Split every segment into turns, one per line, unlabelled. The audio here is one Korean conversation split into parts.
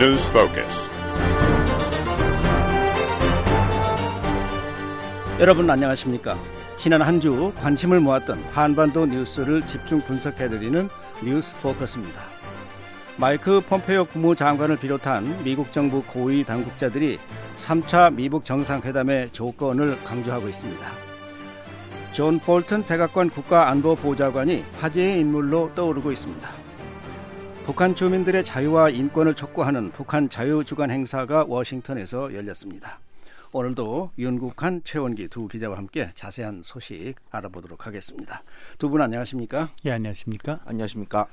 News Focus.
여러분 안녕하십니까? 지난 한 주 관심을 모았던 한반도 뉴스를 집중 분석해드리는 뉴스 포커스입니다. 마이크 폼페이오 국무장관을 비롯한 미국 정부 고위 당국자들이 3차 미북 정상회담의 조건을 강조하고 있습니다. 존 볼튼 백악관 국가안보보좌관이 화제의 인물로 떠오르고 있습니다. 북한 주민들의 자유와 인권을 촉구하는 북한 자유주간 행사가 워싱턴에서 열렸습니다. 오늘도 윤국한, 최원기 두 기자와 함께 자세한 소식 알아보도록 하겠습니다. 두 분 안녕하십니까?
예, 안녕하십니까?
안녕하십니까?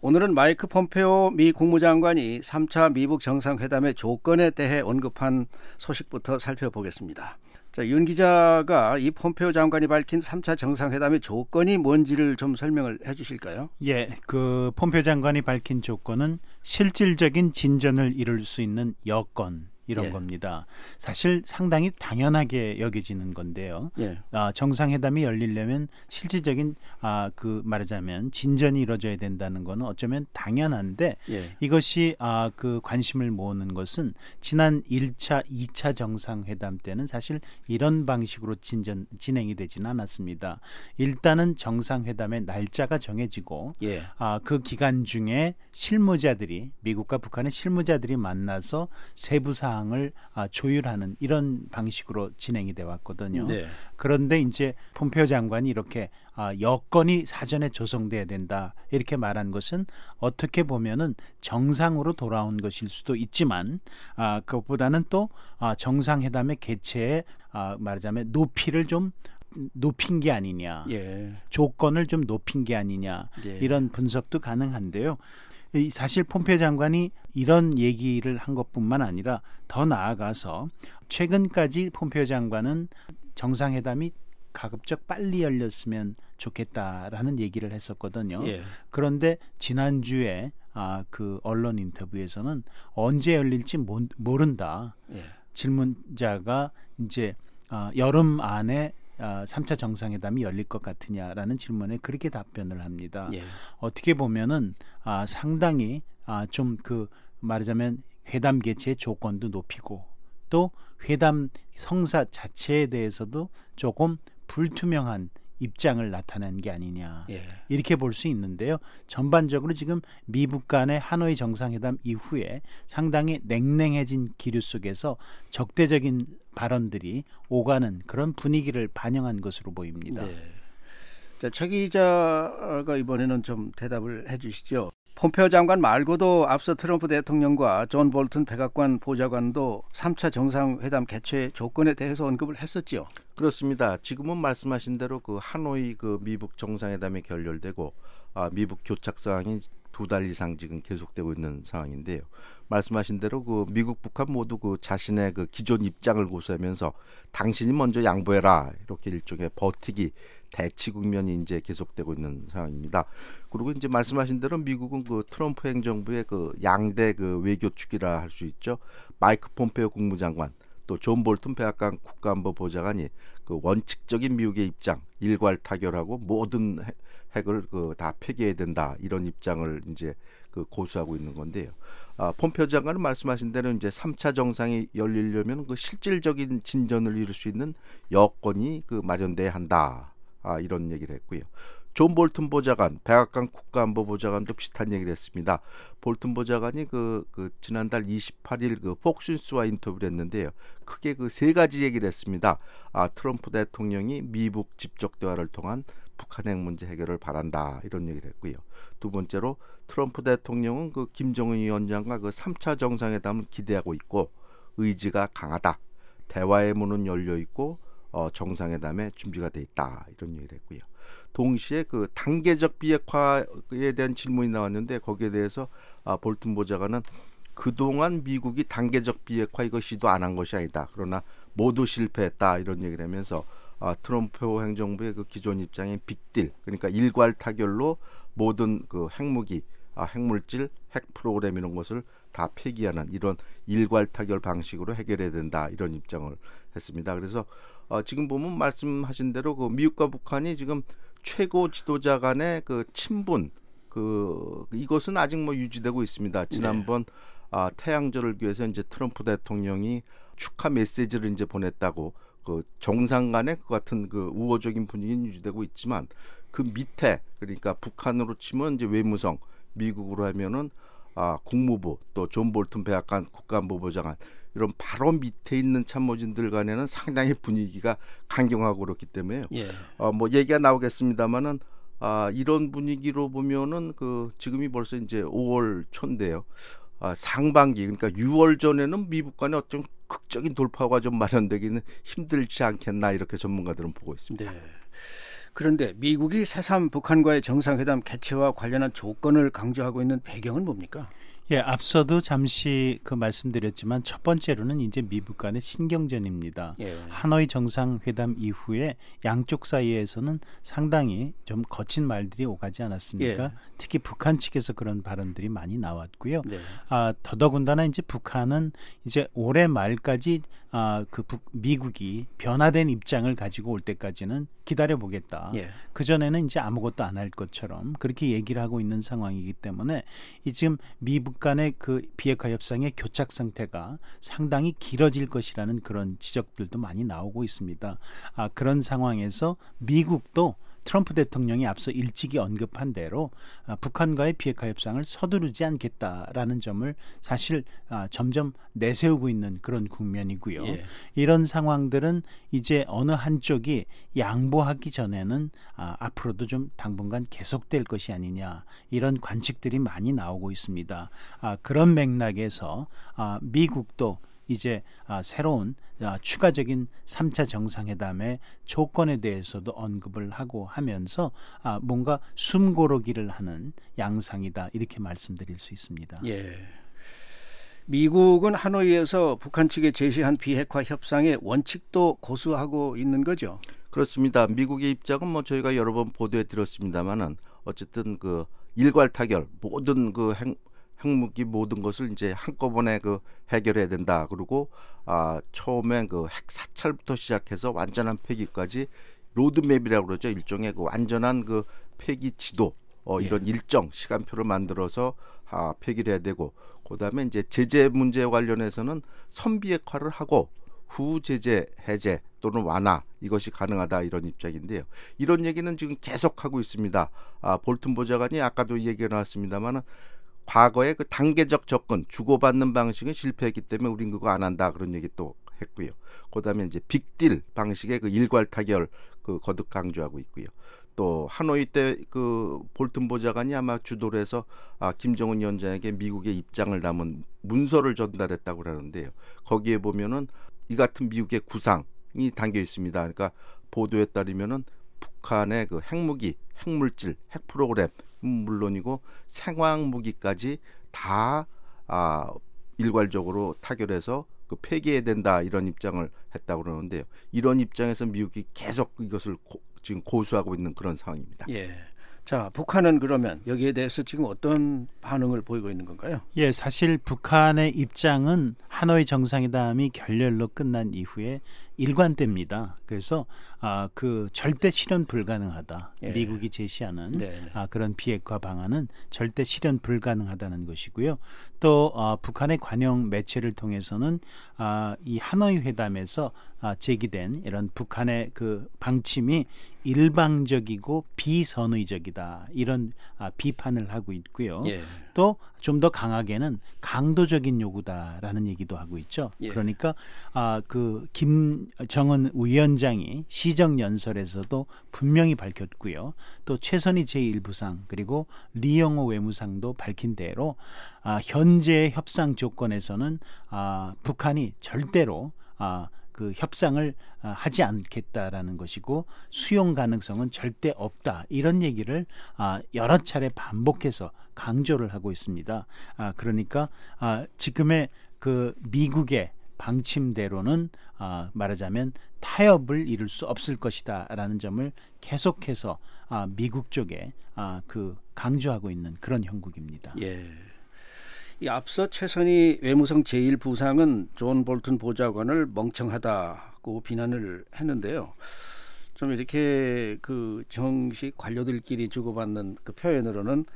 오늘은 마이크 폼페오 미 국무장관이 3차 미북 정상회담의 조건에 대해 언급한 소식부터 살펴보겠습니다. 자, 윤 기자가 이 폼페오 장관이 밝힌 3차 정상회담의 조건이 뭔지를 좀 설명을 해 주실까요?
예, 그 폼페오 장관이 밝힌 조건은 실질적인 진전을 이룰 수 있는 여건 이런
예.
겁니다. 사실 상당히 당연하게 여겨지는 건데요.
예.
아, 정상회담이 열리려면 실질적인 아, 그 말하자면 진전이 이루어져야 된다는 거는 어쩌면 당연한데
예.
이것이 아, 그 관심을 모으는 것은 지난 1차, 2차 정상회담 때는 사실 이런 방식으로 진전 진행이 되지는 않았습니다. 일단은 정상회담의 날짜가 정해지고
예.
아, 그 기간 중에 실무자들이 미국과 북한의 실무자들이 만나서 세부 사항 을 아, 조율하는 이런 방식으로 진행이 돼 왔거든요.
네.
그런데 이제 폼페오 장관이 이렇게 아, 여건이 사전에 조성돼야 된다 이렇게 말한 것은 어떻게 보면은 정상으로 돌아온 것일 수도 있지만 아, 그것보다는 또 아, 정상회담의 개최에 아, 말하자면 높이를 좀 높인 게 아니냐
예.
조건을 좀 높인 게 아니냐
예.
이런 분석도 가능한데요. 이 사실 폼페 장관이 이런 얘기를 한 것뿐만 아니라 더 나아가서 최근까지 폼페 장관은 정상회담이 가급적 빨리 열렸으면 좋겠다라는 얘기를 했었거든요.
예.
그런데 지난주에 아, 그 언론 인터뷰에서는 언제 열릴지 모, 모른다.
예.
질문자가 이제 아, 여름 안에 아, 3차 정상회담이 열릴 것 같으냐라는 질문에 그렇게 답변을 합니다.
예.
어떻게 보면은 아, 상당히 아, 좀 그 말하자면 회담 개최 조건도 높이고 또 회담 성사 자체에 대해서도 조금 불투명한 입장을 나타낸 게 아니냐
예.
이렇게 볼 수 있는데요. 전반적으로 지금 미북 간의 하노이 정상회담 이후에 상당히 냉랭해진 기류 속에서 적대적인 발언들이 오가는 그런 분위기를 반영한 것으로 보입니다.
네. 자, 최 기자가 이번에는 좀 대답을 해 주시죠. 폼페오 장관 말고도 앞서 트럼프 대통령과 존 볼튼 백악관 보좌관도 3차 정상회담 개최 조건에 대해서 언급을 했었지요.
그렇습니다. 지금은 말씀하신 대로 그 하노이 그 미북 정상회담이 결렬되고 아, 미북 교착 상황이 두 달 이상 지금 계속되고 있는 상황인데요. 말씀하신 대로 그 미국 북한 모두 그 자신의 그 기존 입장을 고수하면서 당신이 먼저 양보해라 이렇게 일종의 버티기 대치 국면이 이제 계속되고 있는 상황입니다. 그리고 이제 말씀하신 대로 미국은 그 트럼프 행정부의 그 양대 그 외교 축이라 할 수 있죠. 마이크 폼페오 국무장관 또 존 볼튼 백악관 국가안보 보좌관이 그 원칙적인 미국의 입장 일괄 타결하고 모든 핵- 핵을 그 다 폐기해야 된다 이런 입장을 이제 그 고수하고 있는 건데요. 아, 폼페오 장관은 말씀하신 대로 이제 3차 정상이 열리려면 그 실질적인 진전을 이룰 수 있는 여건이 그 마련돼야 한다. 아, 이런 얘기를 했고요. 존 볼튼 보좌관, 백악관 국가안보 보좌관도 비슷한 얘기를 했습니다. 볼튼 보좌관이 그, 그 지난달 28일 그 폭스뉴스와 인터뷰를 했는데요. 크게 그 세 가지 얘기를 했습니다. 아, 트럼프 대통령이 미북 직접 대화를 통한 북한 핵 문제 해결을 바란다 이런 얘기를 했고요. 두 번째로 트럼프 대통령은 그 김정은 위원장과 그 3차 정상회담을 기대하고 있고 의지가 강하다. 대화의 문은 열려 있고 어, 정상회담에 준비가 돼 있다 이런 얘기를 했고요. 동시에 그 단계적 비핵화에 대한 질문이 나왔는데 거기에 대해서 아, 볼튼 보좌관은 그동안 미국이 단계적 비핵화 이거 시도 안 한 것이 아니다. 그러나 모두 실패했다 이런 얘기를 하면서 아, 트럼프 행정부의 그 기존 입장인 빅딜 그러니까 일괄 타결로 모든 그 핵무기, 아, 핵물질, 핵 프로그램 이런 것을 다 폐기하는 이런 일괄 타결 방식으로 해결해야 된다 이런 입장을 했습니다. 그래서 어, 지금 보면 말씀하신 대로 그 미국과 북한이 지금 최고 지도자 간의 그 친분 그 이것은 아직 뭐 유지되고 있습니다. 지난번 아, 태양절을 위해서 이제 트럼프 대통령이 축하 메시지를 이제 보냈다고 그 정상 간의 그 같은 그 우호적인 분위기는 유지되고 있지만 그 밑에 그러니까 북한으로 치면 이제 외무성 미국으로 하면은 아 국무부 또 존 볼튼 백악관 국가안보보좌관 이런 바로 밑에 있는 참모진들 간에는 상당히 분위기가 강경하고 그렇기 때문에
예.
어뭐 얘기가 나오겠습니다만은 아 이런 분위기로 보면은 그 지금이 벌써 이제 5월 초인데요. 아, 상반기 그러니까 6월 전에는 미국 간에 어떤 극적인 돌파가 좀 마련되기는 힘들지 않겠나 이렇게 전문가들은 보고 있습니다.
네. 그런데 미국이 새삼 북한과의 정상회담 개최와 관련한 조건을 강조하고 있는 배경은 뭡니까?
예, 앞서도 잠시 그 말씀드렸지만 첫 번째로는 이제 미국 간의 신경전입니다.
예.
하노이 정상회담 이후에 양쪽 사이에서는 상당히 좀 거친 말들이 오가지 않았습니까?
예.
특히 북한 측에서 그런 발언들이 많이 나왔고요.
네.
아, 더더군다나 이제 북한은 이제 올해 말까지 아, 그 북, 미국이 변화된 입장을 가지고 올 때까지는 기다려 보겠다.
예.
그 전에는 이제 아무것도 안 할 것처럼 그렇게 얘기를 하고 있는 상황이기 때문에 이 지금 미국 간의 그 비핵화 협상의 교착 상태가 상당히 길어질 것이라는 그런 지적들도 많이 나오고 있습니다. 아, 그런 상황에서 미국도 트럼프 대통령이 앞서 일찍이 언급한 대로 아, 북한과의 비핵화 협상을 서두르지 않겠다라는 점을 사실 아, 점점 내세우고 있는 그런 국면이고요.
예.
이런 상황들은 이제 어느 한쪽이 양보하기 전에는 아, 앞으로도 좀 당분간 계속될 것이 아니냐 이런 관측들이 많이 나오고 있습니다. 아, 그런 맥락에서 아, 미국도 이제 아, 새로운 아, 추가적인 3차 정상회담의 조건에 대해서도 언급을 하고 하면서 아, 뭔가 숨고르기를 하는 양상이다 이렇게 말씀드릴 수 있습니다.
예. 미국은 하노이에서 북한 측에 제시한 비핵화 협상의 원칙도 고수하고 있는 거죠.
그렇습니다. 미국의 입장은 뭐 저희가 여러 번 보도해 드렸습니다만은 어쨌든 그 일괄 타결 모든 그 핵, 핵무기 모든 것을 이제 한꺼번에 그 해결해야 된다. 그리고 아 처음에 그핵 사찰부터 시작해서 완전한 폐기까지 로드맵이라고 그러죠. 일종의 그 완전한 그 폐기 지도 어 이런 일정 시간표를 만들어서 아 폐기를 해야 되고 그다음에 이제 제재 문제 관련해서는 선비핵화를 하고 후 제재 해제 또는 완화 이것이 가능하다 이런 입장인데요. 이런 얘기는 지금 계속 하고 있습니다. 아 볼튼 보좌관이 아까도 얘기가 나왔습니다만은 과거에 그 단계적 접근 주고받는 방식은 실패했기 때문에 우린 그거 안 한다 그런 얘기 또 했고요. 그다음에 이제 빅딜 방식의 그 일괄 타결 그 거듭 강조하고 있고요. 또 하노이 때 그 볼튼 보좌관이 아마 주도를 해서 아 김정은 위원장에게 미국의 입장을 담은 문서를 전달했다고 그러는데요. 거기에 보면은 이 같은 미국의 구상이 담겨 있습니다. 그러니까 보도에 따르면은 북한의 그 핵무기, 핵물질, 핵 프로그램 물론이고 생화학 무기까지 다 아, 일괄적으로 타결해서 그 폐기해야 된다 이런 입장을 했다고 그러는데요. 이런 입장에서 미국이 계속 이것을 고, 지금 고수하고 있는 그런 상황입니다.
예. 자, 북한은 그러면 여기에 대해서 지금 어떤 반응을 보이고 있는 건가요?
예, 사실 북한의 입장은 하노이 정상회담이 결렬로 끝난 이후에 일관됩니다. 그래서 아, 그 절대 실현 불가능하다.
예.
미국이 제시하는
네.
아, 그런 비핵화 방안은 절대 실현 불가능하다는 것이고요. 또 아, 북한의 관영 매체를 통해서는 아, 이 하노이 회담에서 아, 제기된 이런 북한의 그 방침이 일방적이고 비선의적이다 이런 아, 비판을 하고 있고요.
예.
또 좀 더 강하게는 강도적인 요구다라는 얘기도 하고 있죠.
예.
그러니까 아 그 김정은 위원장이 시정 연설에서도 분명히 밝혔고요. 또 최선희 제1부상 그리고 리영호 외무상도 밝힌 대로 아 현재 협상 조건에서는 아 북한이 절대로 아 그 협상을 아, 하지 않겠다라는 것이고 수용 가능성은 절대 없다 이런 얘기를 아, 여러 차례 반복해서 강조를 하고 있습니다. 아, 그러니까 아, 지금의 그 미국의 방침대로는 아, 말하자면 타협을 이룰 수 없을 것이다라는 점을 계속해서 아, 미국 쪽에 아, 그 강조하고 있는 그런 형국입니다.
예. 이 앞서 최선희 외무성 제1부상은 존 볼튼 보좌관을 멍청하다고 비난을 했는데요. 좀 이렇게 그 정식 관료들끼리 주고받는 그 표현으로는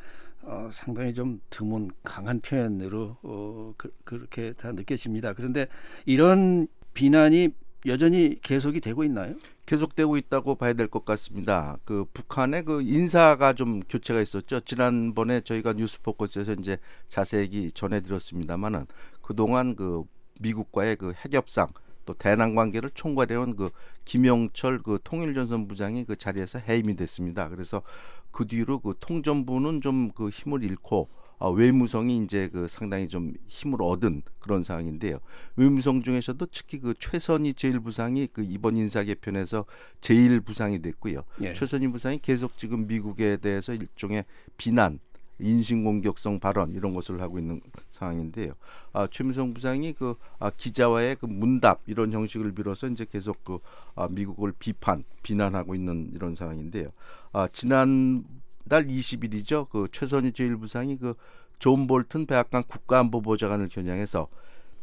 어, 상당히 좀 드문 강한 표현으로 어, 그, 그렇게 다 느껴집니다. 그런데 이런 비난이 여전히 계속이 되고 있나요?
계속되고 있다고 봐야 될 것 같습니다. 그 북한의 그 인사가 좀 교체가 있었죠. 지난번에 저희가 뉴스포커스에서 이제 자세히 전해드렸습니다만은 그 동안 그 미국과의 그 핵협상 또 대남 관계를 총괄해온 그 김영철 그 통일전선 부장이 그 자리에서 해임이 됐습니다. 그래서 그 뒤로 그 통전부는 좀 그 힘을 잃고 어, 외무성이 이제 그 상당히 좀 힘을 얻은 그런 상황인데요. 외무성 중에서도 특히 그 최선희 제일 부상이 그 이번 인사 개편에서 제일 부상이 됐고요. 예. 최선희 부상이 계속 지금 미국에 대해서 일종의 비난 인신공격성 발언 이런 것을 하고 있는 상황인데요. 아, 최민성 부장이 그 아, 기자와의 그 문답 이런 형식을 빌어서 이제 계속 그 아, 미국을 비판 비난하고 있는 이런 상황인데요. 아, 지난 달 20일이죠. 그 최선희 제1부상이 그 존 볼튼 백악관 국가안보보좌관을 겨냥해서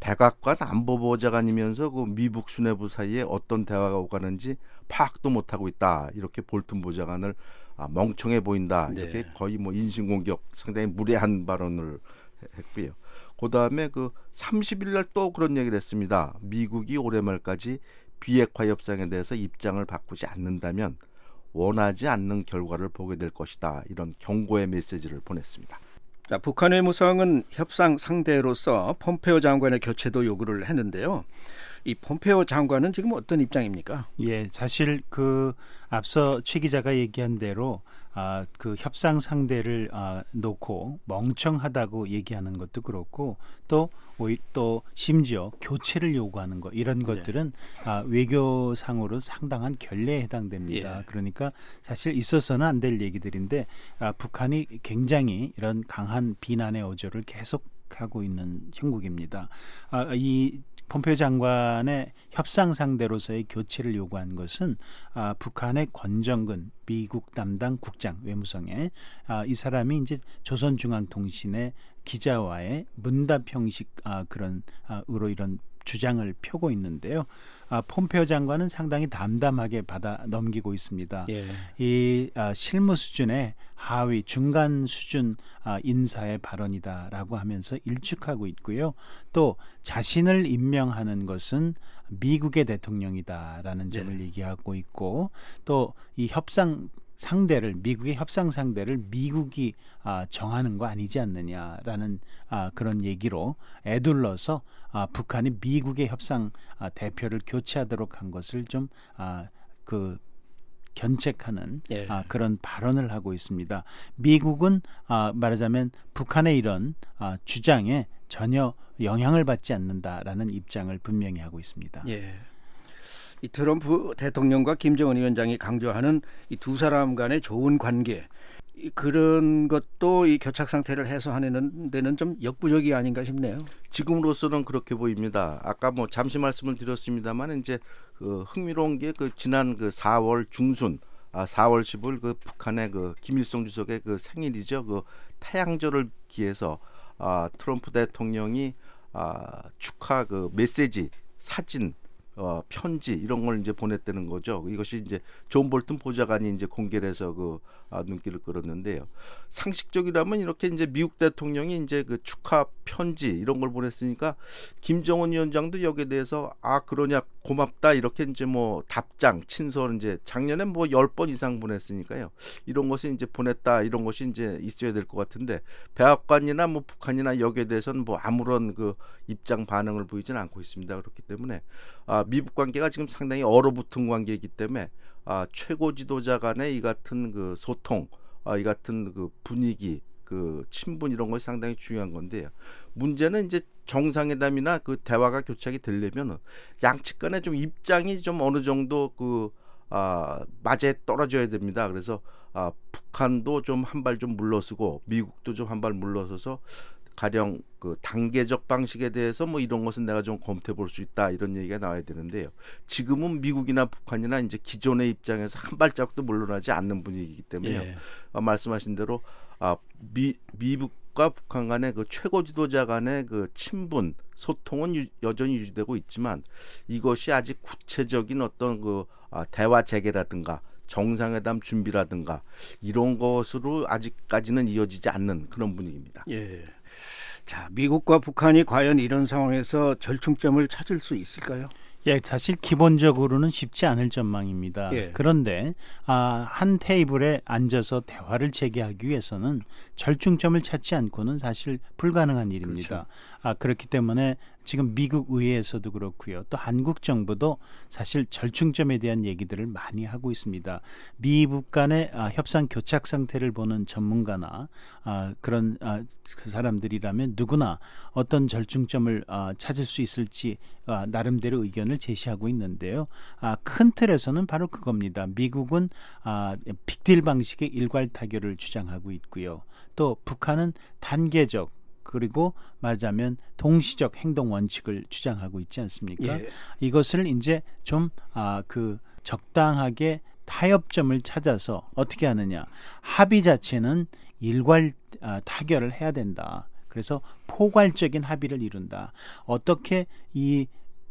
백악관 안보보좌관이면서 그 미국 수뇌부 사이에 어떤 대화가 오가는지 파악도 못하고 있다. 이렇게 볼튼 보좌관을 아, 멍청해 보인다. 이렇게 네. 거의 뭐 인신공격 상당히 무례한 발언을 했고요. 그 다음에 그 30일 날 또 그런 얘기를 했습니다. 미국이 올해 말까지 비핵화 협상에 대해서 입장을 바꾸지 않는다면 원하지 않는 결과를 보게 될 것이다. 이런 경고의 메시지를 보냈습니다.
자, 북한 의무성은 협상 상대로서 폼페오 장관의 교체도 요구를 했는데요. 이 폼페오 장관은 지금 어떤 입장입니까?
예, 사실 그 앞서 최 기자가 얘기한 대로 아, 그 협상 상대를 아, 놓고 멍청하다고 얘기하는 것도 그렇고 또, 또 심지어 교체를 요구하는 것 이런 네. 것들은 아, 외교상으로 상당한 결례에 해당됩니다. 예. 그러니까 사실 있어서는 안 될 얘기들인데 아, 북한이 굉장히 이런 강한 비난의 어조를 계속 하고 있는 형국입니다. 아, 이 폼페오 장관의 협상 상대로서의 교체를 요구한 것은 아, 북한의 권정근 미국 담당 국장 외무성에 아, 이 사람이 이제 조선중앙통신의 기자와의 문답 형식 아, 그런 아, 으로 이런 주장을 펴고 있는데요. 아, 폼페오 장관은 상당히 담담하게 받아 넘기고 있습니다. 예. 이 아, 실무 수준의 하위 중간 수준 아, 인사의 발언이다라고 하면서 일축하고 있고요. 또 자신을 임명하는 것은 미국의 대통령이다라는 점을 예. 얘기하고 있고 또 이 협상 상대를 미국의 협상 상대를 미국이 아, 정하는 거 아니지 않느냐라는 아, 그런 얘기로 애둘러서 아, 북한이 미국의 협상 아, 대표를 교체하도록 한 것을 좀그 아, 견책하는 예. 아, 그런 발언을 하고 있습니다. 미국은 아, 말하자면 북한의 이런 아, 주장에 전혀 영향을 받지 않는다라는 입장을 분명히 하고 있습니다.
예. 이 트럼프 대통령과 김정은 위원장이 강조하는 이 두 사람 간의 좋은 관계 그런 것도 이 교착 상태를 해소하는 데는 좀 역부족이 아닌가 싶네요.
지금으로서는 그렇게 보입니다. 아까 뭐 잠시 말씀을 드렸습니다만 이제 그 흥미로운 게 그 지난 그 4월 중순 아 4월 10일 그 북한의 그 김일성 주석의 그 생일이죠. 그 태양절을 기해서 아 트럼프 대통령이 아 축하 그 메시지 사진 어, 편지 이런 걸 이제 보냈다는 거죠. 이것이 이제 존 볼튼 보좌관이 이제 공개를 해서 그 아, 눈길을 끌었는데요. 상식적이라면 이렇게 이제 미국 대통령이 이제 그 축하 편지 이런 걸 보냈으니까 김정은 위원장도 여기에 대해서 아 그러냐 고맙다 이렇게 이제 뭐 답장 친서를 이제 작년에 뭐 열 번 이상 보냈으니까요. 이런 것이 이제 보냈다 이런 것이 이제 있어야 될 것 같은데 백악관이나 뭐 북한이나 여기에 대해서는 뭐 아무런 그 입장 반응을 보이지는 않고 있습니다. 그렇기 때문에 아 미국 관계가 지금 상당히 얼어붙은 관계이기 때문에 아, 최고 지도자 간의 이 같은 그 소통, 아, 이 같은 그 분위기, 그 친분 이런 것이 상당히 중요한 건데요. 문제는 이제 정상회담이나 그 대화가 교착이 되려면 양측 간에 좀 입장이 좀 어느 정도 그 아, 맞에 떨어져야 됩니다. 그래서 아, 북한도 좀 한 발 좀 물러서고 미국도 좀 한 발 물러서서 가령 그 단계적 방식에 대해서 뭐 이런 것은 내가 좀 검토해 볼 수 있다 이런 얘기가 나와야 되는데요. 지금은 미국이나 북한이나 이제 기존의 입장에서 한 발짝도 물러나지 않는 분위기이기 때문에 예. 아, 말씀하신 대로 아, 미, 미국과 북한 간의 그 최고 지도자 간의 그 친분 소통은 유, 여전히 유지되고 있지만 이것이 아직 구체적인 어떤 그 아, 대화 재개라든가 정상회담 준비라든가 이런 것으로 아직까지는 이어지지 않는 그런 분위기입니다.
예. 자, 미국과 북한이 과연 이런 상황에서 절충점을 찾을 수 있을까요?
예, 사실 기본적으로는 쉽지 않을 전망입니다.
예.
그런데 아, 한 테이블에 앉아서 대화를 재개하기 위해서는 절충점을 찾지 않고는 사실 불가능한 일입니다.
그렇죠.
아, 그렇기 때문에 지금 미국 의회에서도 그렇고요. 또 한국 정부도 사실 절충점에 대한 얘기들을 많이 하고 있습니다. 미북 간의 아, 협상 교착 상태를 보는 전문가나 아, 그런 아, 그 사람들이라면 누구나 어떤 절충점을 아, 찾을 수 있을지 아, 나름대로 의견을 제시하고 있는데요. 아, 큰 틀에서는 바로 그겁니다. 미국은 아, 빅딜 방식의 일괄 타결을 주장하고 있고요. 또 북한은 단계적 그리고 말하자면 동시적 행동 원칙을 주장하고 있지 않습니까?
예.
이것을 이제 좀 아 그 적당하게 타협점을 찾아서 어떻게 하느냐 합의 자체는 일괄 아, 타결을 해야 된다. 그래서 포괄적인 합의를 이룬다. 어떻게 이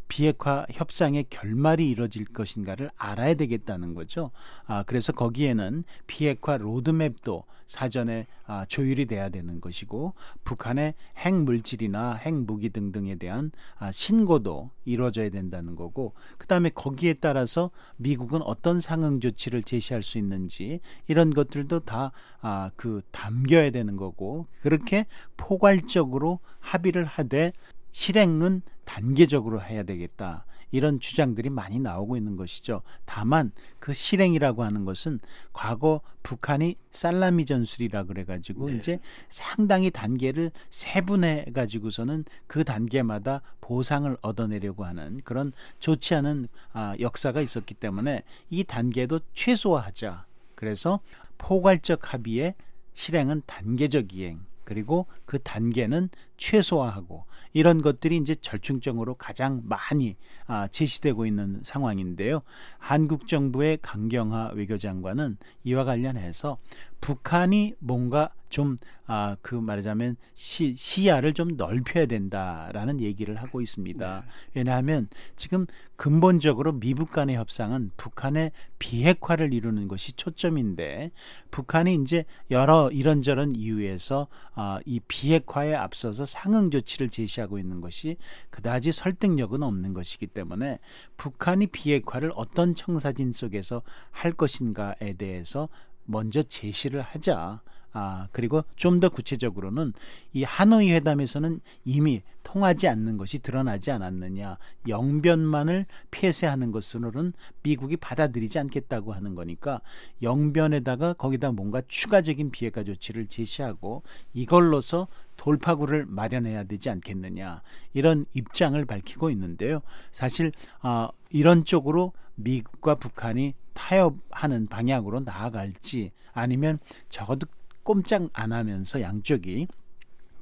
비핵화 협상의 결말이 이뤄질 것인가를 알아야 되겠다는 거죠. 아, 그래서 거기에는 비핵화 로드맵도 사전에 아, 조율이 돼야 되는 것이고 북한의 핵 물질이나 핵 무기 등등에 대한 아, 신고도 이루어져야 된다는 거고 그다음에 거기에 따라서 미국은 어떤 상응 조치를 제시할 수 있는지 이런 것들도 다 아, 그 담겨야 되는 거고 그렇게 포괄적으로 합의를 하되 실행은 단계적으로 해야 되겠다. 이런 주장들이 많이 나오고 있는 것이죠. 다만 그 실행이라고 하는 것은 과거 북한이 살라미 전술이라 그래가지고
네.
이제 상당히 단계를 세분해 가지고서는 그 단계마다 보상을 얻어내려고 하는 그런 좋지 않은 아, 역사가 있었기 때문에 이 단계도 최소화하자. 그래서 포괄적 합의의 실행은 단계적 이행 그리고 그 단계는 최소화하고 이런 것들이 이제 절충점으로 가장 많이 아, 제시되고 있는 상황인데요. 한국 정부의 강경화 외교장관은 이와 관련해서 북한이 뭔가 좀 아, 그 말하자면 시, 시야를 좀 넓혀야 된다라는 얘기를 하고 있습니다. 왜냐하면 지금 근본적으로 미북 간의 협상은 북한의 비핵화를 이루는 것이 초점인데 북한이 이제 여러 이런저런 이유에서 아, 이 비핵화에 앞서서 상응 조치를 제시하고 있는 것이 그다지 설득력은 없는 것이기 때문에 북한이 비핵화를 어떤 청사진 속에서 할 것인가에 대해서 먼저 제시를 하자. 아, 그리고 좀 더 구체적으로는 이 하노이 회담에서는 이미 통하지 않는 것이 드러나지 않았느냐. 영변만을 폐쇄하는 것으로는 미국이 받아들이지 않겠다고 하는 거니까 영변에다가 거기다 뭔가 추가적인 비핵화 조치를 제시하고 이걸로서 돌파구를 마련해야 되지 않겠느냐. 이런 입장을 밝히고 있는데요. 사실 아, 이런 쪽으로 미국과 북한이 타협하는 방향으로 나아갈지 아니면 적어도 꼼짝 안 하면서 양쪽이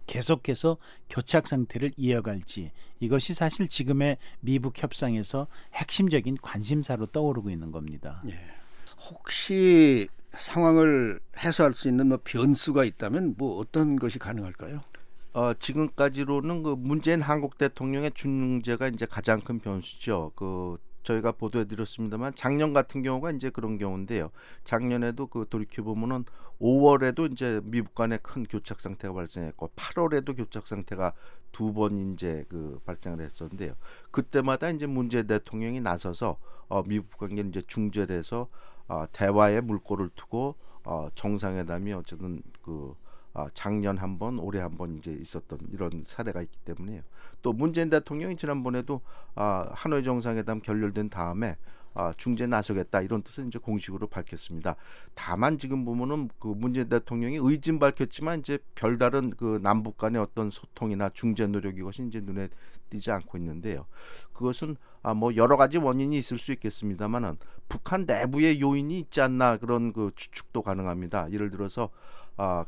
계속해서 교착 상태를 이어갈지 이것이 사실 지금의 미북 협상에서 핵심적인 관심사로 떠오르고 있는 겁니다.
예. 혹시 상황을 해소할 수 있는 뭐 변수가 있다면 뭐 어떤 것이 가능할까요?
어, 지금까지로는 그 문재인 한국 대통령의 중재가 이제 가장 큰 변수죠. 그 저희가 보도해 드렸습니다만 작년 같은 경우가 이제 그런 경우인데요. 작년에도 그 돌이켜 보면은 5월에도 이제 미국 간에 큰 교착 상태가 발생했고 8월에도 교착 상태가 두 번 이제 그 발생을 했었는데요. 그때마다 이제 문재인 대통령이 나서서 어, 미국 관계를 이제 중재를 해서 어, 대화의 물꼬를 투고 어, 정상회담이 어쨌든 그 아, 작년 한 번, 올해 한 번 이제 있었던 이런 사례가 있기 때문에요. 또 문재인 대통령이 지난번에도 아, 하노이 정상회담 결렬된 다음에 아, 중재 나서겠다 이런 뜻을 이제 공식으로 밝혔습니다. 다만 지금 보면은 그 문재인 대통령이 의진 밝혔지만 이제 별다른 그 남북 간의 어떤 소통이나 중재 노력 이것이 이제 눈에 띄지 않고 있는데요. 그것은 아, 뭐 여러 가지 원인이 있을 수 있겠습니다만은 북한 내부의 요인이 있지 않나 그런 그 추측도 가능합니다. 예를 들어서 아,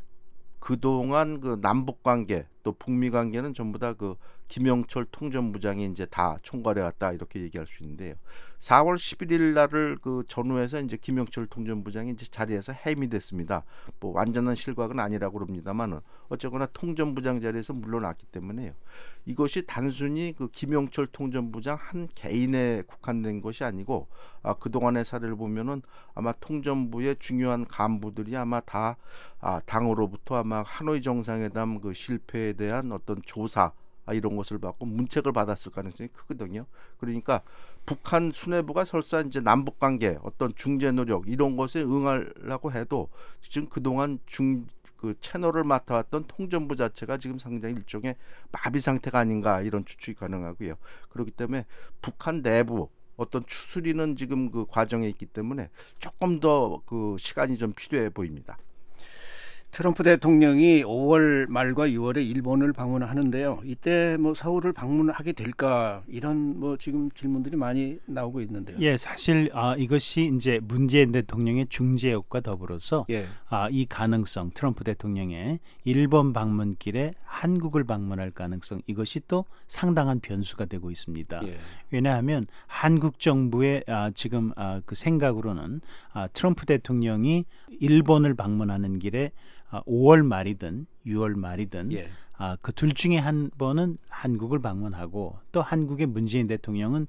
그동안 그 남북 관계 또 북미 관계는 전부 다 그 김영철 통전부장이 이제 다 총괄해 왔다 이렇게 얘기할 수 있는데요. 4월 11일 날을 그 전후해서 이제 김영철 통전부장이 이제 자리에서 해임이 됐습니다. 뭐 완전한 실각은 아니라고 그럽니다만은 어쨌거나 통전부장 자리에서 물러났기 때문에요. 이것이 단순히 그 김영철 통전부장 한 개인에 국한된 것이 아니고 아, 그동안의 사례를 보면은 아마 통전부의 중요한 간부들이 아마 다 아, 당으로부터 아마 하노이 정상회담 그 실패에 대한 어떤 조사 아, 이런 것을 받고 문책을 받았을 가능성이 크거든요. 그러니까 북한 수뇌부가 설사 이제 남북 관계 어떤 중재 노력 이런 것에 응하려고 해도 지금 그동안 중 그 채널을 맡아왔던 통전부 자체가 지금 상당히 일종의 마비 상태가 아닌가 이런 추측이 가능하고요. 그렇기 때문에 북한 내부 어떤 추스리는 지금 그 과정에 있기 때문에 조금 더 그 시간이 좀 필요해 보입니다.
트럼프 대통령이 5월 말과 6월에 일본을 방문하는데요. 이때 뭐 서울을 방문하게 될까 이런 뭐 지금 질문들이 많이 나오고 있는데요.
예, 사실 아, 이것이 이제 문재인 대통령의 중재역과 더불어서
예.
아, 이 가능성 트럼프 대통령의 일본 방문길에 한국을 방문할 가능성 이것이 또 상당한 변수가 되고 있습니다.
예.
왜냐하면 한국 정부의 아, 지금 아, 그 생각으로는 아, 트럼프 대통령이 일본을 방문하는 길에 아, 5월 말이든 6월 말이든
예.
아, 그 둘 중에 한 번은 한국을 방문하고 또 한국의 문재인 대통령은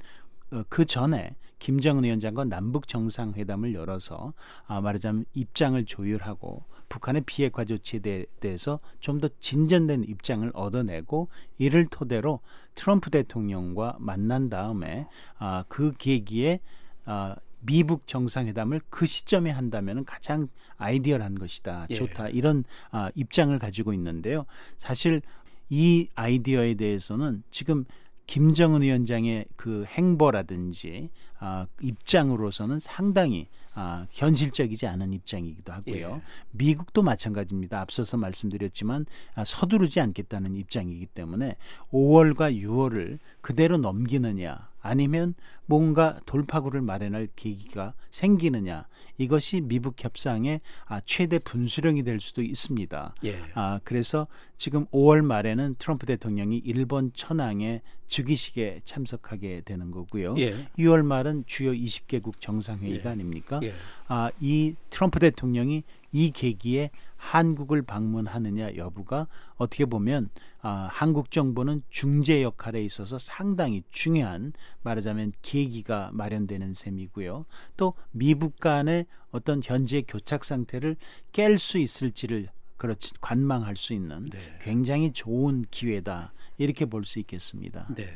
어, 그 전에 김정은 위원장과 남북 정상회담을 열어서 아, 말하자면 입장을 조율하고 북한의 비핵화 조치에 대, 대해서 좀 더 진전된 입장을 얻어내고 이를 토대로 트럼프 대통령과 만난 다음에 아, 그 계기에 아, 미북 정상회담을 그 시점에 한다면 가장 아이디어한 것이다.
예.
좋다. 이런 아, 입장을 가지고 있는데요. 사실 이 아이디어에 대해서는 지금 김정은 위원장의 그 행보라든지 아, 입장으로서는 상당히 아, 현실적이지 않은 입장이기도 하고요.
예.
미국도 마찬가지입니다. 앞서서 말씀드렸지만 아, 서두르지 않겠다는 입장이기 때문에 5월과 6월을 그대로 넘기느냐 아니면 뭔가 돌파구를 마련할 계기가 생기느냐 이것이 미북 협상의 아, 최대 분수령이 될 수도 있습니다.
예.
아, 그래서 지금 5월 말에는 트럼프 대통령이 일본 천황의 즉위식에 참석하게 되는 거고요.
예.
6월 말은 주요 20개국 정상회의가
예.
아닙니까?
예.
아, 이 트럼프 대통령이 이 계기에 한국을 방문하느냐 여부가 어떻게 보면 아, 한국 정부는 중재 역할에 있어서 상당히 중요한 말하자면 계기가 마련되는 셈이고요. 또 미북 간의 어떤 현재 교착 상태를 깰 수 있을지를 그렇지 관망할 수 있는
네.
굉장히 좋은 기회다 이렇게 볼 수 있겠습니다.
네.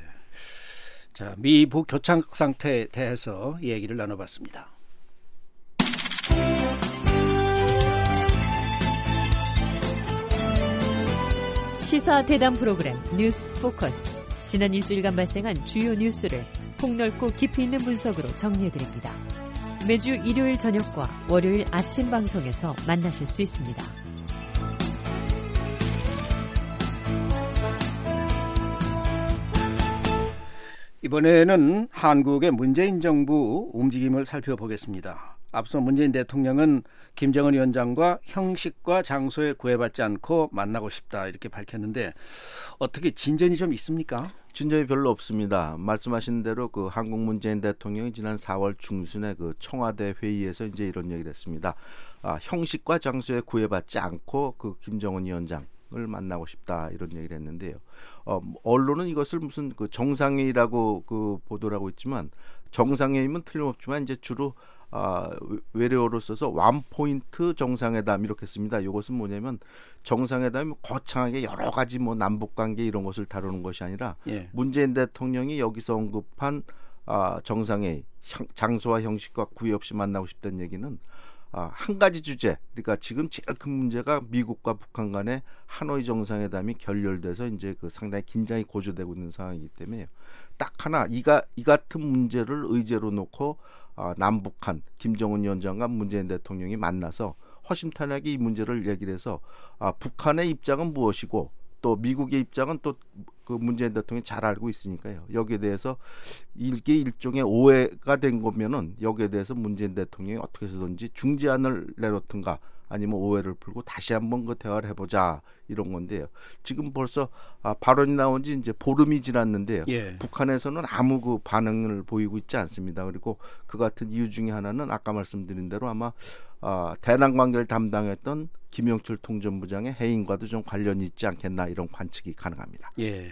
자, 미북 교착 상태에 대해서 얘기를 나눠봤습니다.
시사 대담 프로그램 뉴스 포커스. 지난 일주일간 발생한 주요 뉴스를 폭넓고 깊이 있는 분석으로 정리해드립니다. 매주 일요일 저녁과 월요일 아침 방송에서 만나실 수 있습니다.
이번에는 한국의 문재인 정부 움직임을 살펴보겠습니다. 앞서 문재인 대통령은 김정은 위원장과 형식과 장소에 구애받지 않고 만나고 싶다 이렇게 밝혔는데 어떻게 진전이 좀 있습니까?
진전이 별로 없습니다. 말씀하신 대로 그 한국 문재인 대통령이 지난 4월 중순에 그 청와대 회의에서 이제 이런 얘기를 했습니다. 아, 형식과 장소에 구애받지 않고 그 김정은 위원장 을 만나고 싶다 이런 얘기를 했는데요. 어, 언론은 이것을 무슨 그 정상회의라고 그 보도를 하고 있지만 정상회의면 틀림없지만 이제 주로 아, 외래어로 써서 원 포인트 정상회담 이렇게 씁니다. 이것은 뭐냐면 정상회담이 거창하게 여러 가지 뭐 남북 관계 이런 것을 다루는 것이 아니라
예.
문재인 대통령이 여기서 언급한 아, 정상회의 형- 장소와 형식과 구애 없이 만나고 싶다는 얘기는 아, 한 가지 주제 그러니까 지금 제일 큰 문제가 미국과 북한 간의 하노이 정상회담이 결렬돼서 이제 그 상당히 긴장이 고조되고 있는 상황이기 때문에 딱 하나 이가 이 같은 문제를 의제로 놓고 아, 남북한 김정은 위원장과 문재인 대통령이 만나서 허심탄회하게 이 문제를 얘기를 해서 아, 북한의 입장은 무엇이고 또 미국의 입장은 또 그 문재인 대통령이 잘 알고 있으니까요. 여기에 대해서 일개 일종의 오해가 된 거면은 여기에 대해서 문재인 대통령이 어떻게 해서든지 중재안을 내놓든가 아니면 오해를 풀고 다시 한번 그 대화를 해보자 이런 건데요. 지금 벌써 아, 발언이 나온 지 이제 보름이 지났는데요.
예.
북한에서는 아무 그 반응을 보이고 있지 않습니다. 그리고 그 같은 이유 중에 하나는 아까 말씀드린 대로 아마 아, 대남 관계를 담당했던 김영철 통전부장의 해임과도 좀 관련이 있지 않겠나 이런 관측이 가능합니다.
예.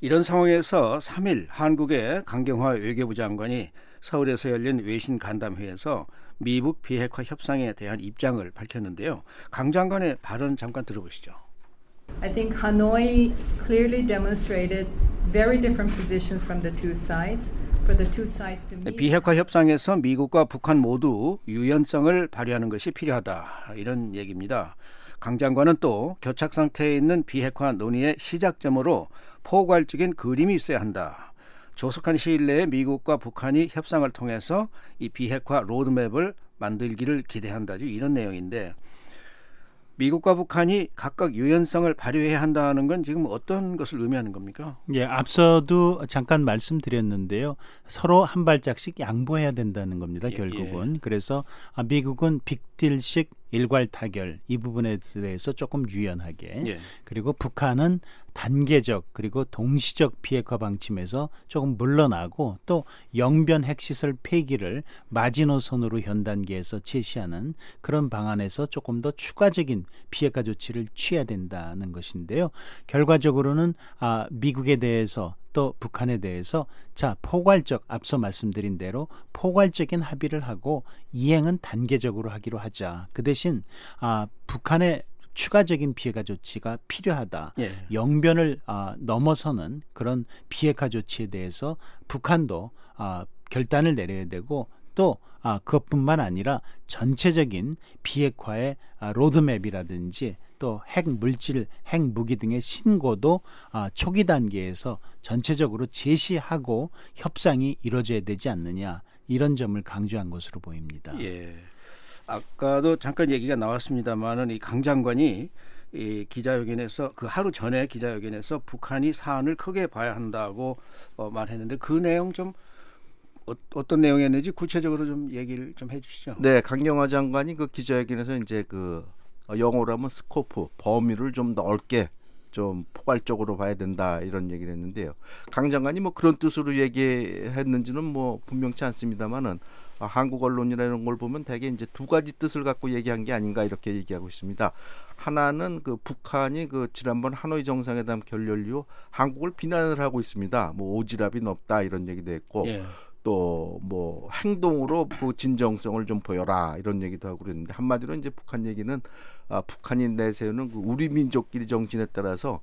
이런 상황에서 3일 한국의 강경화 외교부 장관이 서울에서 열린 외신 간담회에서 미북 비핵화 협상에 대한 입장을 밝혔는데요. 강 장관의 발언 잠깐 들어보시죠.
I think Hanoi clearly demonstrated very different positions from the two sides. For the two sides to meet.
비핵화 협상에서 미국과 북한 모두 유연성을 발휘하는 것이 필요하다. 이런 얘기입니다. 강 장관은 또 교착 상태에 있는 비핵화 논의의 시작점으로 포괄적인 그림이 있어야 한다. 조속한 시일 내에 미국과 북한이 협상을 통해서 이 비핵화 로드맵을 만들기를 기대한다. 이런 내용인데 미국과 북한이 각각 유연성을 발휘해야 한다는 건 지금 어떤 것을 의미하는 겁니까?
예, 앞서도 잠깐 말씀드렸는데요. 서로 한 발짝씩 양보해야 된다는 겁니다.
예,
결국은. 그래서 아, 미국은 빅딜식 일괄 타결 이 부분에 대해서 조금 유연하게
예.
그리고 북한은 단계적 그리고 동시적 비핵화 방침에서 조금 물러나고 또 영변 핵시설 폐기를 마지노선으로 현 단계에서 제시하는 그런 방안에서 조금 더 추가적인 비핵화 조치를 취해야 된다는 것인데요. 결과적으로는 아, 미국에 대해서 또 북한에 대해서 자 포괄적 앞서 말씀드린 대로 포괄적인 합의를 하고 이행은 단계적으로 하기로 하자. 그 대신 아, 북한의 추가적인 비핵화 조치가 필요하다.
예.
영변을 아, 넘어서는 그런 비핵화 조치에 대해서 북한도 아, 결단을 내려야 되고 또 아, 그것뿐만 아니라 전체적인 비핵화의 아, 로드맵이라든지 또 핵 물질, 핵 무기 등의 신고도 아, 초기 단계에서 전체적으로 제시하고 협상이 이루어져야 되지 않느냐 이런 점을 강조한 것으로 보입니다.
예. 아까도 잠깐 얘기가 나왔습니다만은 이 강 장관이 이 기자회견에서 그 하루 전에 기자회견에서 북한이 사안을 크게 봐야 한다고 어, 말했는데 그 내용 좀 어, 어떤 내용이었는지 구체적으로 좀 얘기를 좀 해주시죠.
네, 강경화 장관이 그 기자회견에서 이제 그 어, 영어로 하면 스코프 범위를 좀 넓게 좀 포괄적으로 봐야 된다 이런 얘기를 했는데요. 강 장관이 뭐 그런 뜻으로 얘기했는지는 뭐 분명치 않습니다만은 아, 한국 언론이라는 걸 보면 대개 이제 두 가지 뜻을 갖고 얘기한 게 아닌가 이렇게 얘기하고 있습니다. 하나는 그 북한이 그 지난번 하노이 정상회담 결렬 이후 한국을 비난을 하고 있습니다. 뭐 오지랖이 높다 이런 얘기도 했고
예.
또뭐 행동으로 그 진정성을 좀 보여라 이런 얘기도 하고 그랬는데 한마디로 이제 북한 얘기는 아, 북한이 내세우는 그 우리 민족끼리 정신에 따라서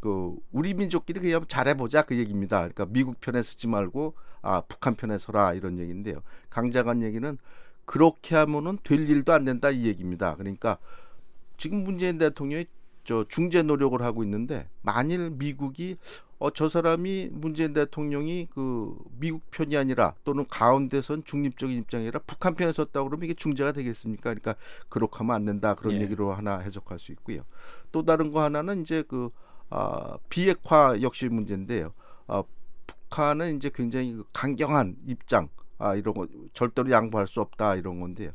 그 우리 민족끼리 그냥 잘해보자 그 얘기입니다. 그러니까 미국 편에 서지 말고 아 북한 편에 서라 이런 얘기인데요. 강자관 얘기는 그렇게 하면은 될 일도 안 된다 이 얘기입니다. 그러니까 지금 문재인 대통령이 저 중재 노력을 하고 있는데 만일 미국이 어 저 사람이 문재인 대통령이 그 미국 편이 아니라 또는 가운데선 중립적인 입장이 아니라 북한 편에 섰다 그러면 이게 중재가 되겠습니까? 그러니까 그렇게 하면 안 된다 그런
예.
얘기로 하나 해석할 수 있고요. 또 다른 거 하나는 이제 그 아, 비핵화 역시 문제인데요. 아, 북한은 이제 굉장히 그 강경한 입장 아, 이런 거 절대로 양보할 수 없다 이런 건데요.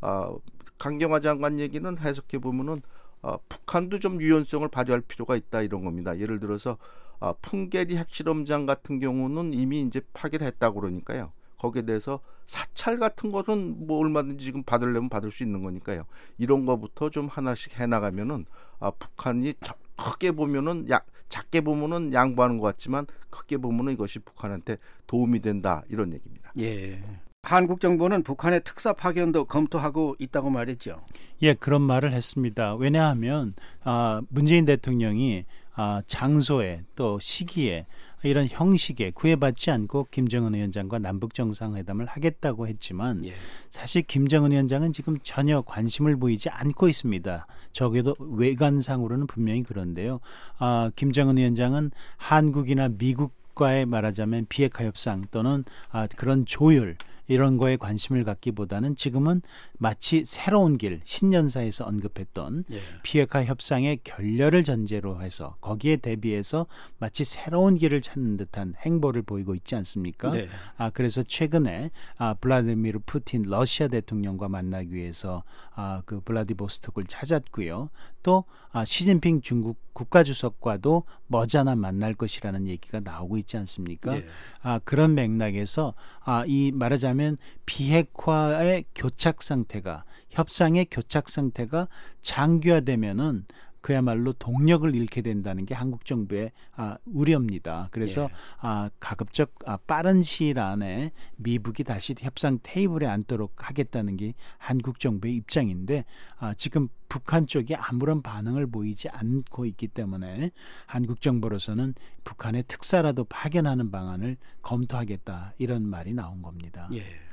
아, 강경화 장관 얘기는 해석해 보면은 아, 북한도 좀 유연성을 발휘할 필요가 있다 이런 겁니다. 예를 들어서 아, 풍계리 핵실험장 같은 경우는 이미 이제 파기를 했다고 그러니까요. 거기에 대해서 사찰 같은 거는 뭐 얼마든지 지금 받으려면 받을 수 있는 거니까요. 이런 거부터 좀 하나씩 해나가면은 아, 북한이 저- 크게 보면은 야, 작게 보면은 양보하는 것 같지만 크게 보면은 이것이 북한한테 도움이 된다 이런 얘기입니다.
예. 한국 정부는 북한의 특사 파견도 검토하고 있다고 말했죠.
예, 그런 말을 했습니다. 왜냐하면 아, 문재인 대통령이 아, 장소에 또 시기에 이런 형식에 구애받지 않고 김정은 위원장과 남북 정상회담을 하겠다고 했지만
예.
사실 김정은 위원장은 지금 전혀 관심을 보이지 않고 있습니다. 적어도 외관상으로는 분명히 그런데요. 아, 김정은 위원장은 한국이나 미국 과의 말하자면 비핵화 협상 또는 아, 그런 조율 이런 거에 관심을 갖기보다는 지금은 마치 새로운 길 신년사에서 언급했던
예.
비핵화 협상의 결렬을 전제로 해서 거기에 대비해서 마치 새로운 길을 찾는 듯한 행보를 보이고 있지 않습니까?
네.
아 그래서 최근에 아 블라디미르 푸틴 러시아 대통령과 만나기 위해서 아그 블라디보스톡을 찾았고요. 또 아, 시진핑 중국 국가주석과도 머지않아 만날 것이라는 얘기가 나오고 있지 않습니까?
네.
아 그런 맥락에서 아 이 말하자면 비핵화의 교착 상태가 협상의 교착 상태가 장기화되면은 그야말로 동력을 잃게 된다는 게 한국 정부의 아, 우려입니다. 그래서
예.
아, 가급적 아, 빠른 시일 안에 미국이 다시 협상 테이블에 앉도록 하겠다는 게 한국 정부의 입장인데 아, 지금 북한 쪽이 아무런 반응을 보이지 않고 있기 때문에 한국 정부로서는 북한의 특사라도 파견하는 방안을 검토하겠다 이런 말이 나온 겁니다.
예.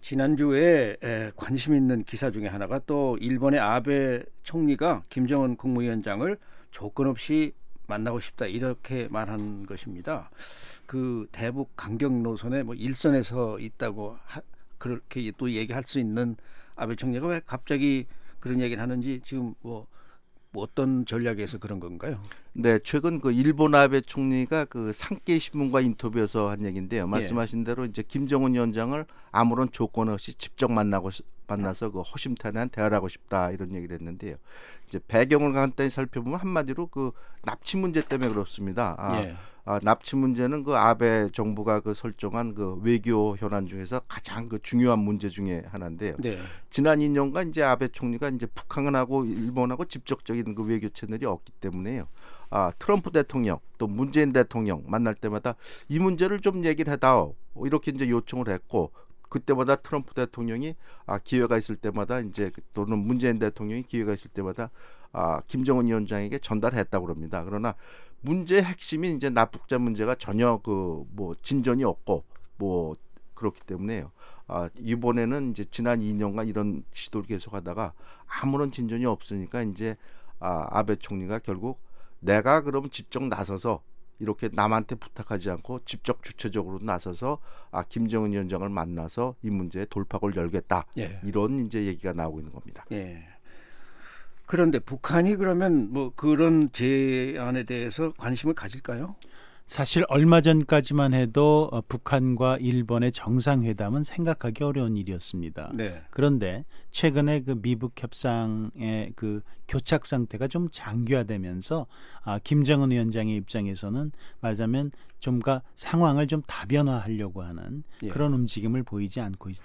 지난주에 에, 관심 있는 기사 중에 하나가 또 일본의 아베 총리가 김정은 국무위원장을 조건 없이 만나고 싶다 이렇게 말한 것입니다. 그 대북 강경 노선에 뭐 일선에서 있다고 하, 그렇게 또 얘기할 수 있는 아베 총리가 왜 갑자기 그런 얘기를 하는지 지금 뭐, 뭐 어떤 전략에서 그런 건가요?
네, 최근 그 일본 아베 총리가 그 상케이 신문과 인터뷰에서 한 얘기인데요. 말씀하신 대로 이제 김정은 위원장을 아무런 조건 없이 직접 만나고 시- 만나서 그 허심탄회한 대화를 하고 싶다 이런 얘기를 했는데요. 이제 배경을 간단히 살펴보면 한마디로 그 납치 문제 때문에 그렇습니다. 아,
예.
아, 납치 문제는 그 아베 정부가 그 설정한 그 외교 현안 중에서 가장 그 중요한 문제 중에 하나인데요.
네.
지난 2년간 이제 아베 총리가 이제 북한하고 일본하고 직접적인 그 외교 채널이 없기 때문에요. 아, 트럼프 대통령 또 문재인 대통령 만날 때마다 이 문제를 좀 얘기를 해다오 이렇게 이제 요청을 했고 그때마다 트럼프 대통령이 아, 기회가 있을 때마다 이제 또는 문재인 대통령이 기회가 있을 때마다 아, 김정은 위원장에게 전달했다고 그럽니다. 그러나 문제의 핵심인 이제 납북자 문제가 전혀 그 뭐 진전이 없고 뭐 그렇기 때문에요. 아, 이번에는 이제 지난 2년간 이런 시도를 계속하다가 아무런 진전이 없으니까 이제 아, 아베 총리가 결국 내가 그럼 직접 나서서 이렇게 남한테 부탁하지 않고 직접 주체적으로 나서서 아 김정은 위원장을 만나서 이 문제에 돌파구를 열겠다
예.
이런 이제 얘기가 나오고 있는 겁니다.
예. 그런데 북한이 그러면 뭐 그런 제안에 대해서 관심을 가질까요?
사실 얼마 전까지만 해도 어, 북한과 일본의 정상회담은 생각하기 어려운 일이었습니다.
네.
그런데 최근에 그 미북 협상의 그 교착 상태가 좀 장기화되면서 아, 김정은 위원장의 입장에서는 말하자면 좀가 상황을 좀 다변화하려고 하는
예.
그런 움직임을 보이지 않고 있,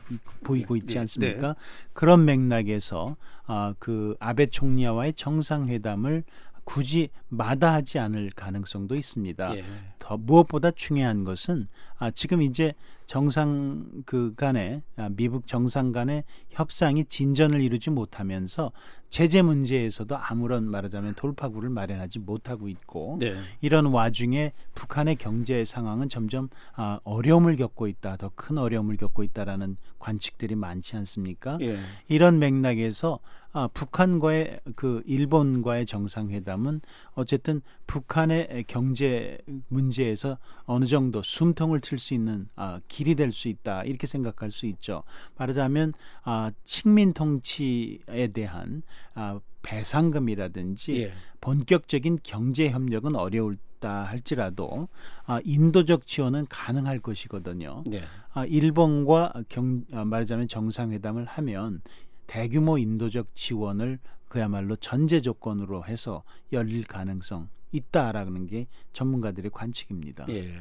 보이고 있지
예,
않습니까? 그런 맥락에서 아, 그 아베 총리와의 정상회담을 굳이 마다하지 않을 가능성도 있습니다.
예.
더 무엇보다 중요한 것은 아, 지금 이제 정상 그 간에 아, 미북 정상 간의 협상이 진전을 이루지 못하면서 제재 문제에서도 아무런 말하자면 돌파구를 마련하지 못하고 있고
네.
이런 와중에 북한의 경제 상황은 점점 아, 어려움을 겪고 있다, 더 큰 어려움을 겪고 있다라는 관측들이 많지 않습니까?
예.
이런 맥락에서 아, 북한과의 그 일본과의 정상회담은 어쨌든 북한의 경제 문제에서 어느 정도 숨통을 틀 수 있는 아, 길이 될 수 있다 이렇게 생각할 수 있죠. 말하자면 아, 식민 통치에 대한 아, 배상금이라든지
예.
본격적인 경제 협력은 어려울다 할지라도 아, 인도적 지원은 가능할 것이거든요.
네.
아, 일본과 경, 아, 말하자면 정상회담을 하면 대규모 인도적 지원을 그야말로 전제 조건으로 해서 열릴 가능성 있다라는 게 전문가들의 관측입니다.
예.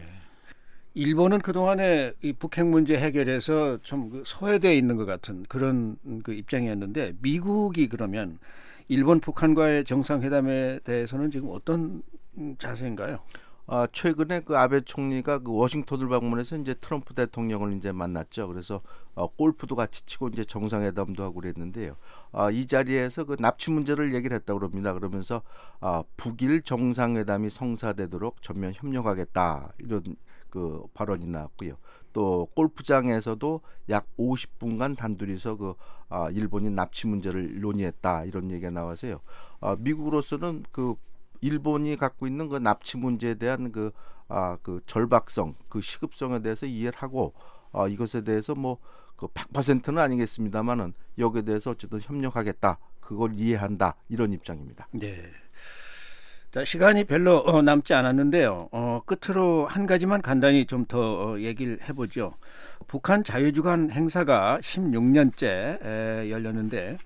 일본은 그동안에 이 북핵 문제 해결에서 좀그 소외되어 있는 것 같은 그런 그 입장이었는데 미국이 그러면 일본 북한과의 정상회담에 대해서는 지금 어떤 음, 자세인가요?
아, 최근에 그 아베 총리가 그 워싱턴을 방문해서 이제 트럼프 대통령을 이제 만났죠. 그래서 어, 골프도 같이 치고 이제 정상회담도 하고 그랬는데요. 아, 이 자리에서 그 납치 문제를 얘기를 했다고 그럽니다. 그러면서 아, 북일 정상회담이 성사되도록 전면 협력하겠다 이런 그 발언이 나왔고요. 또 골프장에서도 약 50분간 단둘이서 그 아, 일본이 납치 문제를 논의했다 이런 얘기가 나와서요. 아, 미국으로서는 그 일본이 갖고 있는 그 납치 문제에 대한 그, 아, 그 절박성, 그 시급성에 대해서 이해를 하고, 어, 이것에 대해서 뭐 그 100%는 아니겠습니다만은 여기에 대해서 어쨌든 협력하겠다. 그걸 이해한다. 이런 입장입니다.
네. 자, 시간이 별로 어, 남지 않았는데요. 어, 끝으로 한 가지만 간단히 좀더 어, 얘기를 해보죠. 북한 자유주간 행사가 16년째 에, 열렸는데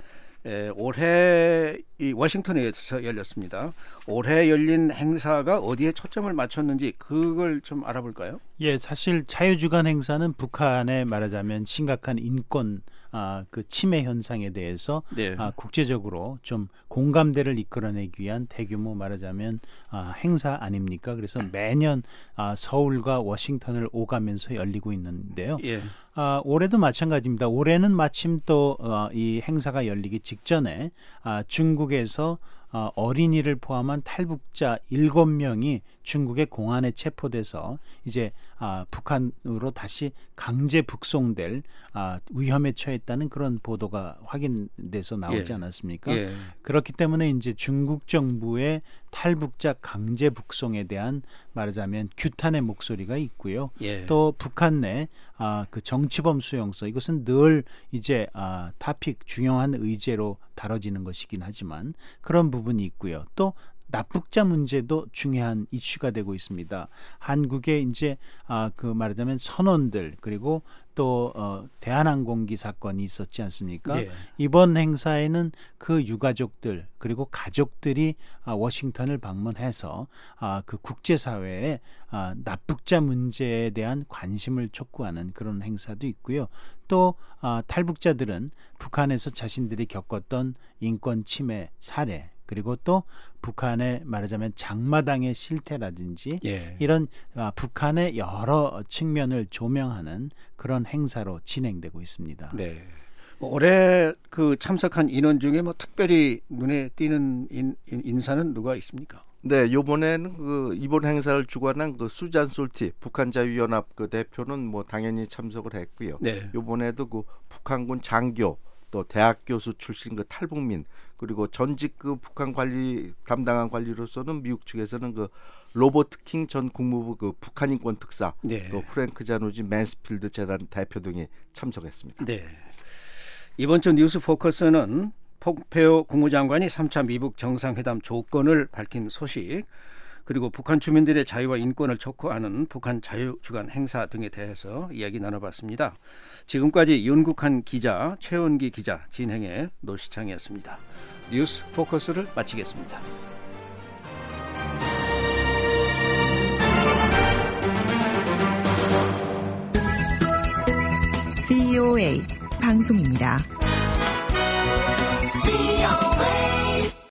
에, 올해 이 워싱턴에서 열렸습니다. 올해 열린 행사가 어디에 초점을 맞췄는지 그걸 좀 알아볼까요?
예, 사실 자유주간 행사는 북한에 말하자면 심각한 인권 아, 그 침해 현상에 대해서
네.
아, 국제적으로 좀 공감대를 이끌어내기 위한 대규모 말하자면 아, 행사 아닙니까? 그래서 매년 아, 서울과 워싱턴을 오가면서 열리고 있는데요.
예.
아, 올해도 마찬가지입니다. 올해는 마침 또이 행사가 열리기 직전에 아, 중국에서 어, 어린이를 포함한 탈북자 7명이 중국의 공안에 체포돼서 이제 아, 북한으로 다시 강제 북송될 아, 위험에 처했다는 그런 보도가 확인돼서 나오지
예.
않았습니까?
예.
그렇기 때문에 이제 중국 정부의 탈북자 강제 북송에 대한 말하자면 규탄의 목소리가 있고요.
예.
또 북한 내 아, 그 정치범 수용소 이것은 늘 이제 아, 타픽 중요한 의제로 다뤄지는 것이긴 하지만 그런 부분이 있고요. 또 납북자 문제도 중요한 이슈가 되고 있습니다. 한국의 이제 아, 그 말하자면 선원들 그리고 또 어, 대한항공기 사건이 있었지 않습니까?
예.
이번 행사에는 그 유가족들 그리고 가족들이 아, 워싱턴을 방문해서 아, 그 국제사회에 아, 납북자 문제에 대한 관심을 촉구하는 그런 행사도 있고요. 또 아, 탈북자들은 북한에서 자신들이 겪었던 인권 침해 사례 그리고 또 북한의 말하자면 장마당의 실태라든지
예.
이런 아, 북한의 여러 측면을 조명하는 그런 행사로 진행되고 있습니다.
네. 뭐 올해 그 참석한 인원 중에 뭐 특별히 눈에 띄는 인, 인, 인 사는 누가 있습니까?
네, 요번에는 그 이번 행사를 주관한 그 수잔 솔티 북한 자유연합 그 대표는 뭐 당연히 참석을 했고요.
네.
요번에도 그 북한군 장교 또 대학 교수 출신 그 탈북민 그리고 전직 그 북한 관리 담당한 관리로서는 미국 측에서는 그 로버트 킹 전 국무부 그 북한 인권 특사
네.
또 프랭크 자누지 맨스필드 재단 대표 등이 참석했습니다.
네. 이번 주 뉴스 포커스는 폼페오 국무장관이 3차 미북 정상회담 조건을 밝힌 소식 그리고 북한 주민들의 자유와 인권을 촉구하는 북한 자유주간 행사 등에 대해서 이야기 나눠봤습니다. 지금까지 윤국한 기자, 최원기 기자 진행해 노시창이었습니다. 뉴스 포커스를 마치겠습니다.
VOA 방송입니다.